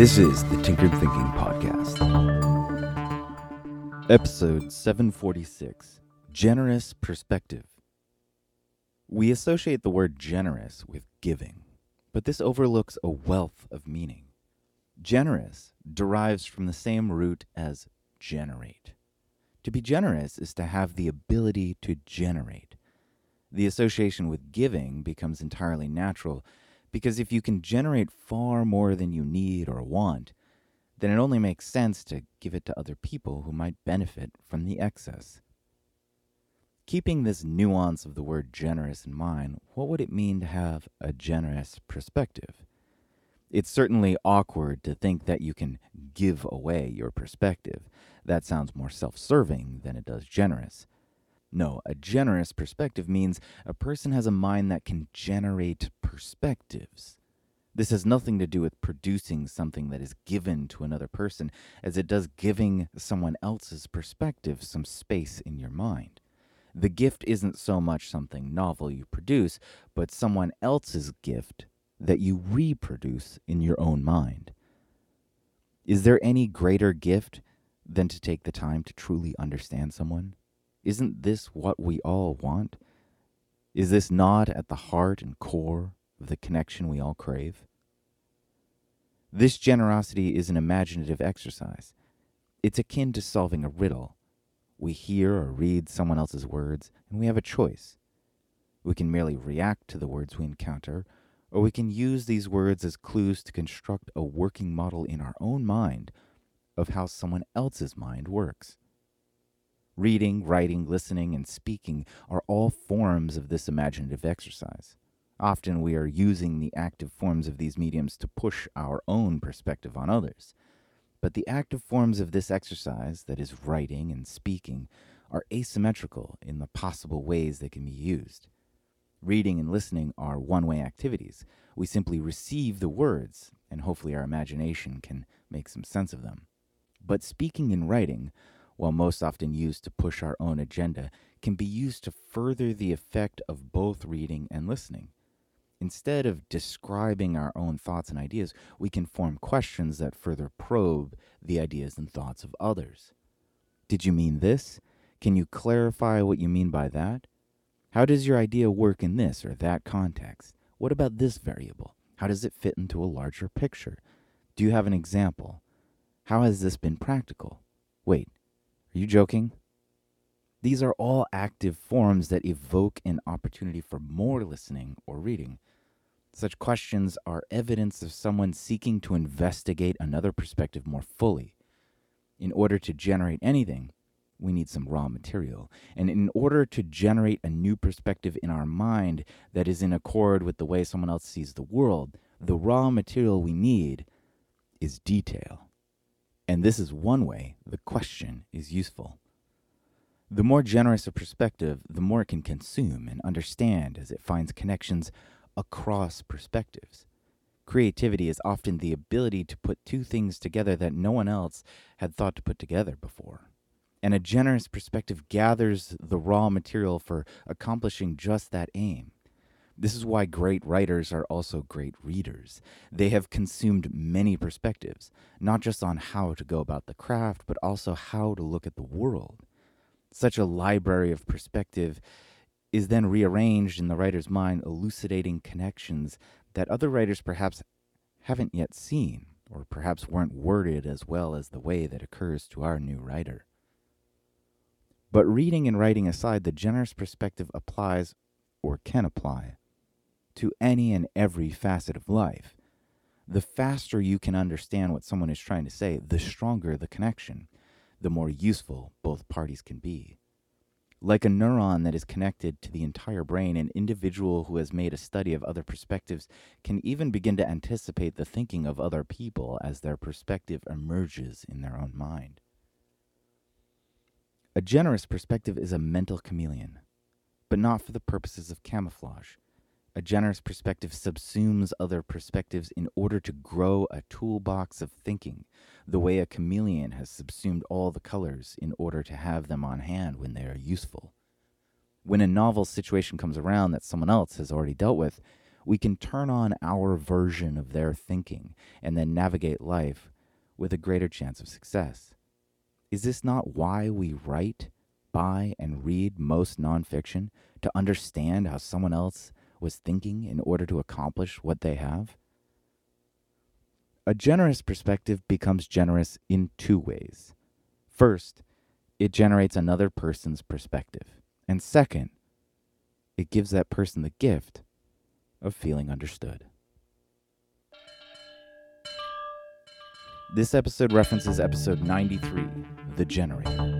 This is the Tinkered Thinking Podcast. Episode 746 Generous Perspective. We associate the word generous with giving, but this overlooks a wealth of meaning. Generous derives from the same root as generate. To be generous is to have the ability to generate. The association with giving becomes entirely natural because if you can generate far more than you need or want, then it only makes sense to give it to other people who might benefit from the excess. Keeping this nuance of the word generous in mind, what would it mean to have a generous perspective? It's certainly awkward to think that you can give away your perspective. That sounds more self serving than it does generous. No, a generous perspective means a person has a mind that can generate perspectives. This has nothing to do with producing something that is given to another person, as it does giving someone else's perspective some space in your mind. The gift isn't so much something novel you produce, but someone else's gift that you reproduce in your own mind. Is there any greater gift than to take the time to truly understand someone? Isn't this what we all want? Is this not at the heart and core of the connection we all crave? This generosity is an imaginative exercise. It's akin to solving a riddle. We hear or read someone else's words, and we have a choice. We can merely react to the words we encounter, or we can use these words as clues to construct a working model in our own mind of how someone else's mind works. Reading, writing, listening, and speaking are all forms of this imaginative exercise. Often we are using the active forms of these mediums to push our own perspective on others. But the active forms of this exercise, that is, writing and speaking, are asymmetrical in the possible ways they can be used. Reading and listening are one way activities. We simply receive the words, and hopefully our imagination can make some sense of them. But speaking and writing while most often used to push our own agenda, can be used to further the effect of both reading and listening. Instead of describing our own thoughts and ideas, we can form questions that further probe the ideas and thoughts of others. Did you mean this? Can you clarify what you mean by that? How does your idea work in this or that context? What about this variable? How does it fit into a larger picture? Do you have an example? How has this been practical? Wait, are you joking? These are all active forms that evoke an opportunity for more listening or reading. Such questions are evidence of someone seeking to investigate another perspective more fully. In order to generate anything, we need some raw material. And in order to generate a new perspective in our mind that is in accord with the way someone else sees the world, the raw material we need is detail. And this is one way the question is useful. The more generous a perspective, the more it can consume and understand as it finds connections across perspectives. Creativity is often the ability to put two things together that no one else had thought to put together before. And a generous perspective gathers the raw material for accomplishing just that aim. This is why great writers are also great readers. They have consumed many perspectives, not just on how to go about the craft, but also how to look at the world. Such a library of perspective is then rearranged in the writer's mind, elucidating connections that other writers perhaps haven't yet seen, or perhaps weren't worded as well as the way that occurs to our new writer. But reading and writing aside, the generous perspective applies or can apply to any and every facet of life. The faster you can understand what someone is trying to say, the stronger the connection, the more useful both parties can be. Like a neuron that is connected to the entire brain, an individual who has made a study of other perspectives can even begin to anticipate the thinking of other people as their perspective emerges in their own mind. A generous perspective is a mental chameleon, but not for the purposes of camouflage. A generous perspective subsumes other perspectives in order to grow a toolbox of thinking, the way a chameleon has subsumed all the colors in order to have them on hand when they are useful. When a novel situation comes around that someone else has already dealt with, we can turn on our version of their thinking and then navigate life with a greater chance of success. Is this not why we write, buy, and read most nonfiction to understand how someone else was thinking in order to accomplish what they have? A generous perspective becomes generous in two ways. First, it generates another person's perspective. And second, it gives that person the gift of feeling understood. This episode references episode 93, The Generator.